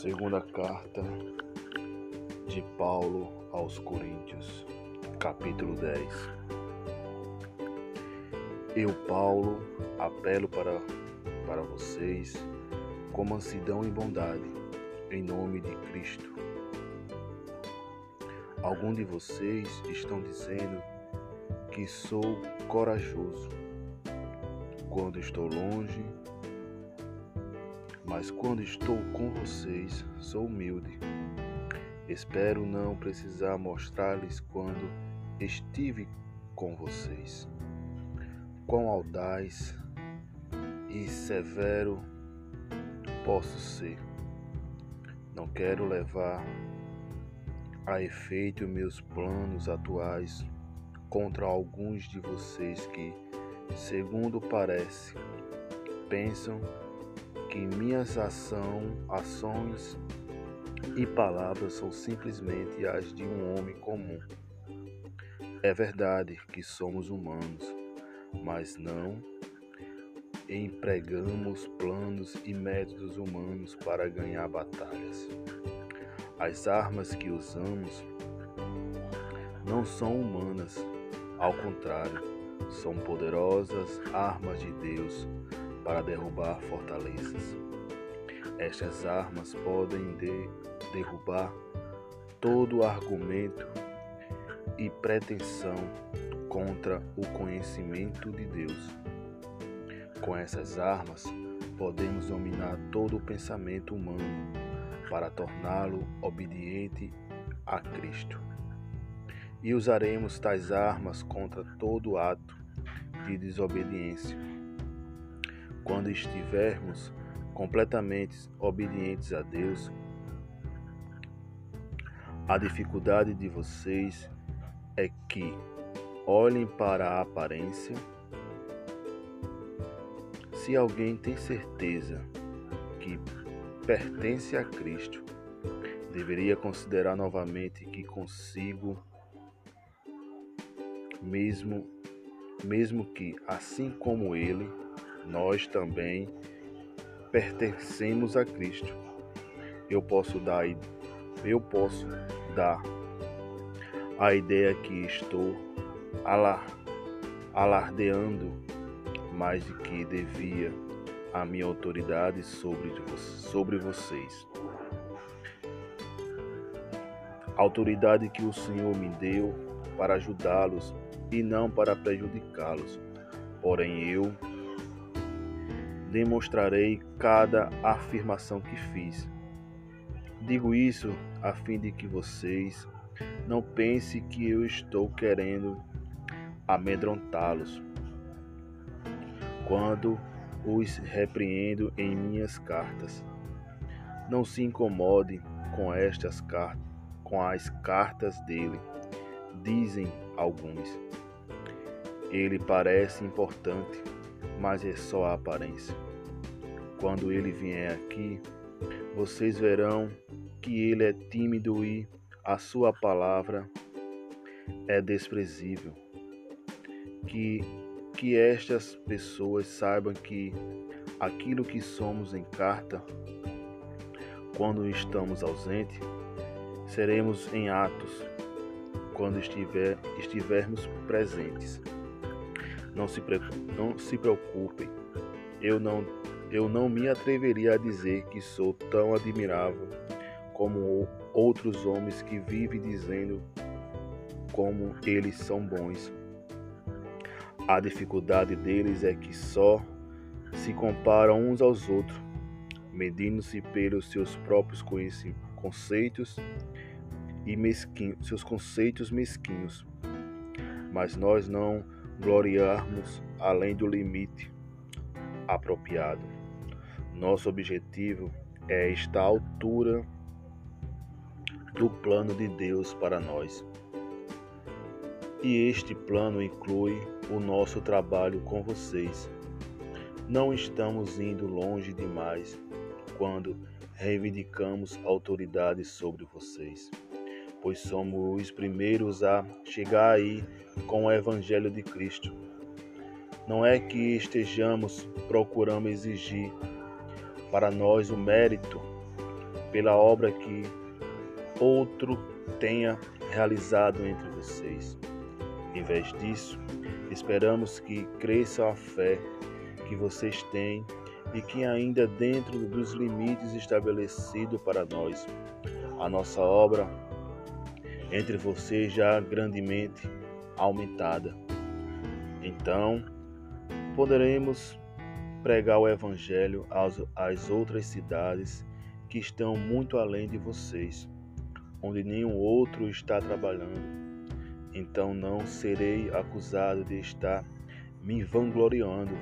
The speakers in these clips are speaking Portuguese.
Segunda carta de Paulo aos Coríntios, capítulo 10. Eu, Paulo, apelo para, para vocês com mansidão e bondade, em nome de Cristo. Alguns de vocês estão dizendo que sou corajoso quando estou longe mas quando estou com vocês, sou humilde. Espero não precisar mostrar-lhes quando estive com vocês. Quão audaz e severo posso ser. Não quero levar a efeito meus planos atuais contra alguns de vocês que, segundo parece, pensam que minhas ação, ações e palavras são simplesmente as de um homem comum. É verdade que somos humanos, mas não empregamos planos e métodos humanos para ganhar batalhas. As armas que usamos não são humanas, ao contrário, são poderosas armas de Deus para derrubar fortalezas. Estas armas podem de derrubar todo argumento e pretensão contra o conhecimento de Deus. Com essas armas, podemos dominar todo o pensamento humano para torná-lo obediente a Cristo. E usaremos tais armas contra todo ato de desobediência quando estivermos completamente obedientes a Deus, a dificuldade de vocês é que olhem para a aparência. Se alguém tem certeza que pertence a Cristo, deveria considerar novamente que consigo mesmo mesmo que assim como ele nós também pertencemos a Cristo. Eu posso dar eu posso dar a ideia que estou alardeando mais de que devia a minha autoridade sobre, sobre vocês. Autoridade que o Senhor me deu para ajudá-los e não para prejudicá-los. Porém, eu demonstrarei cada afirmação que fiz. Digo isso a fim de que vocês não pensem que eu estou querendo amedrontá-los quando os repreendo em minhas cartas. Não se incomodem com estas cartas, com as cartas dele, dizem alguns. Ele parece importante mas é só a aparência. Quando ele vier aqui, vocês verão que ele é tímido e a sua palavra é desprezível. Que, que estas pessoas saibam que aquilo que somos em carta, quando estamos ausentes, seremos em atos quando estiver, estivermos presentes. Não se, não se preocupem, eu não, eu não me atreveria a dizer que sou tão admirável como outros homens que vivem dizendo como eles são bons. A dificuldade deles é que só se comparam uns aos outros, medindo-se pelos seus próprios conceitos e mesquinhos, seus conceitos mesquinhos. Mas nós não gloriarmos além do limite apropriado. Nosso objetivo é estar à altura do plano de Deus para nós. E este plano inclui o nosso trabalho com vocês. Não estamos indo longe demais quando reivindicamos autoridade sobre vocês pois somos os primeiros a chegar aí com o Evangelho de Cristo. Não é que estejamos procurando exigir para nós o mérito pela obra que outro tenha realizado entre vocês. Em vez disso, esperamos que cresça a fé que vocês têm e que ainda dentro dos limites estabelecidos para nós, a nossa obra entre vocês já grandemente aumentada. Então, poderemos pregar o Evangelho às, às outras cidades que estão muito além de vocês, onde nenhum outro está trabalhando. Então não serei acusado de estar me vangloriando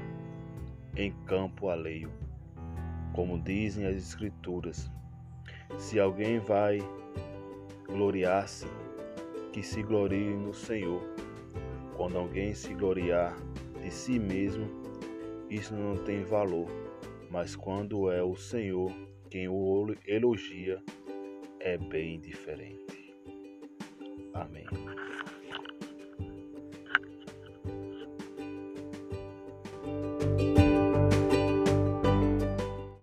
em campo alheio. Como dizem as Escrituras, se alguém vai gloriar-se, que se glorie no Senhor. Quando alguém se gloriar de si mesmo, isso não tem valor, mas quando é o Senhor quem o elogia, é bem diferente. Amém.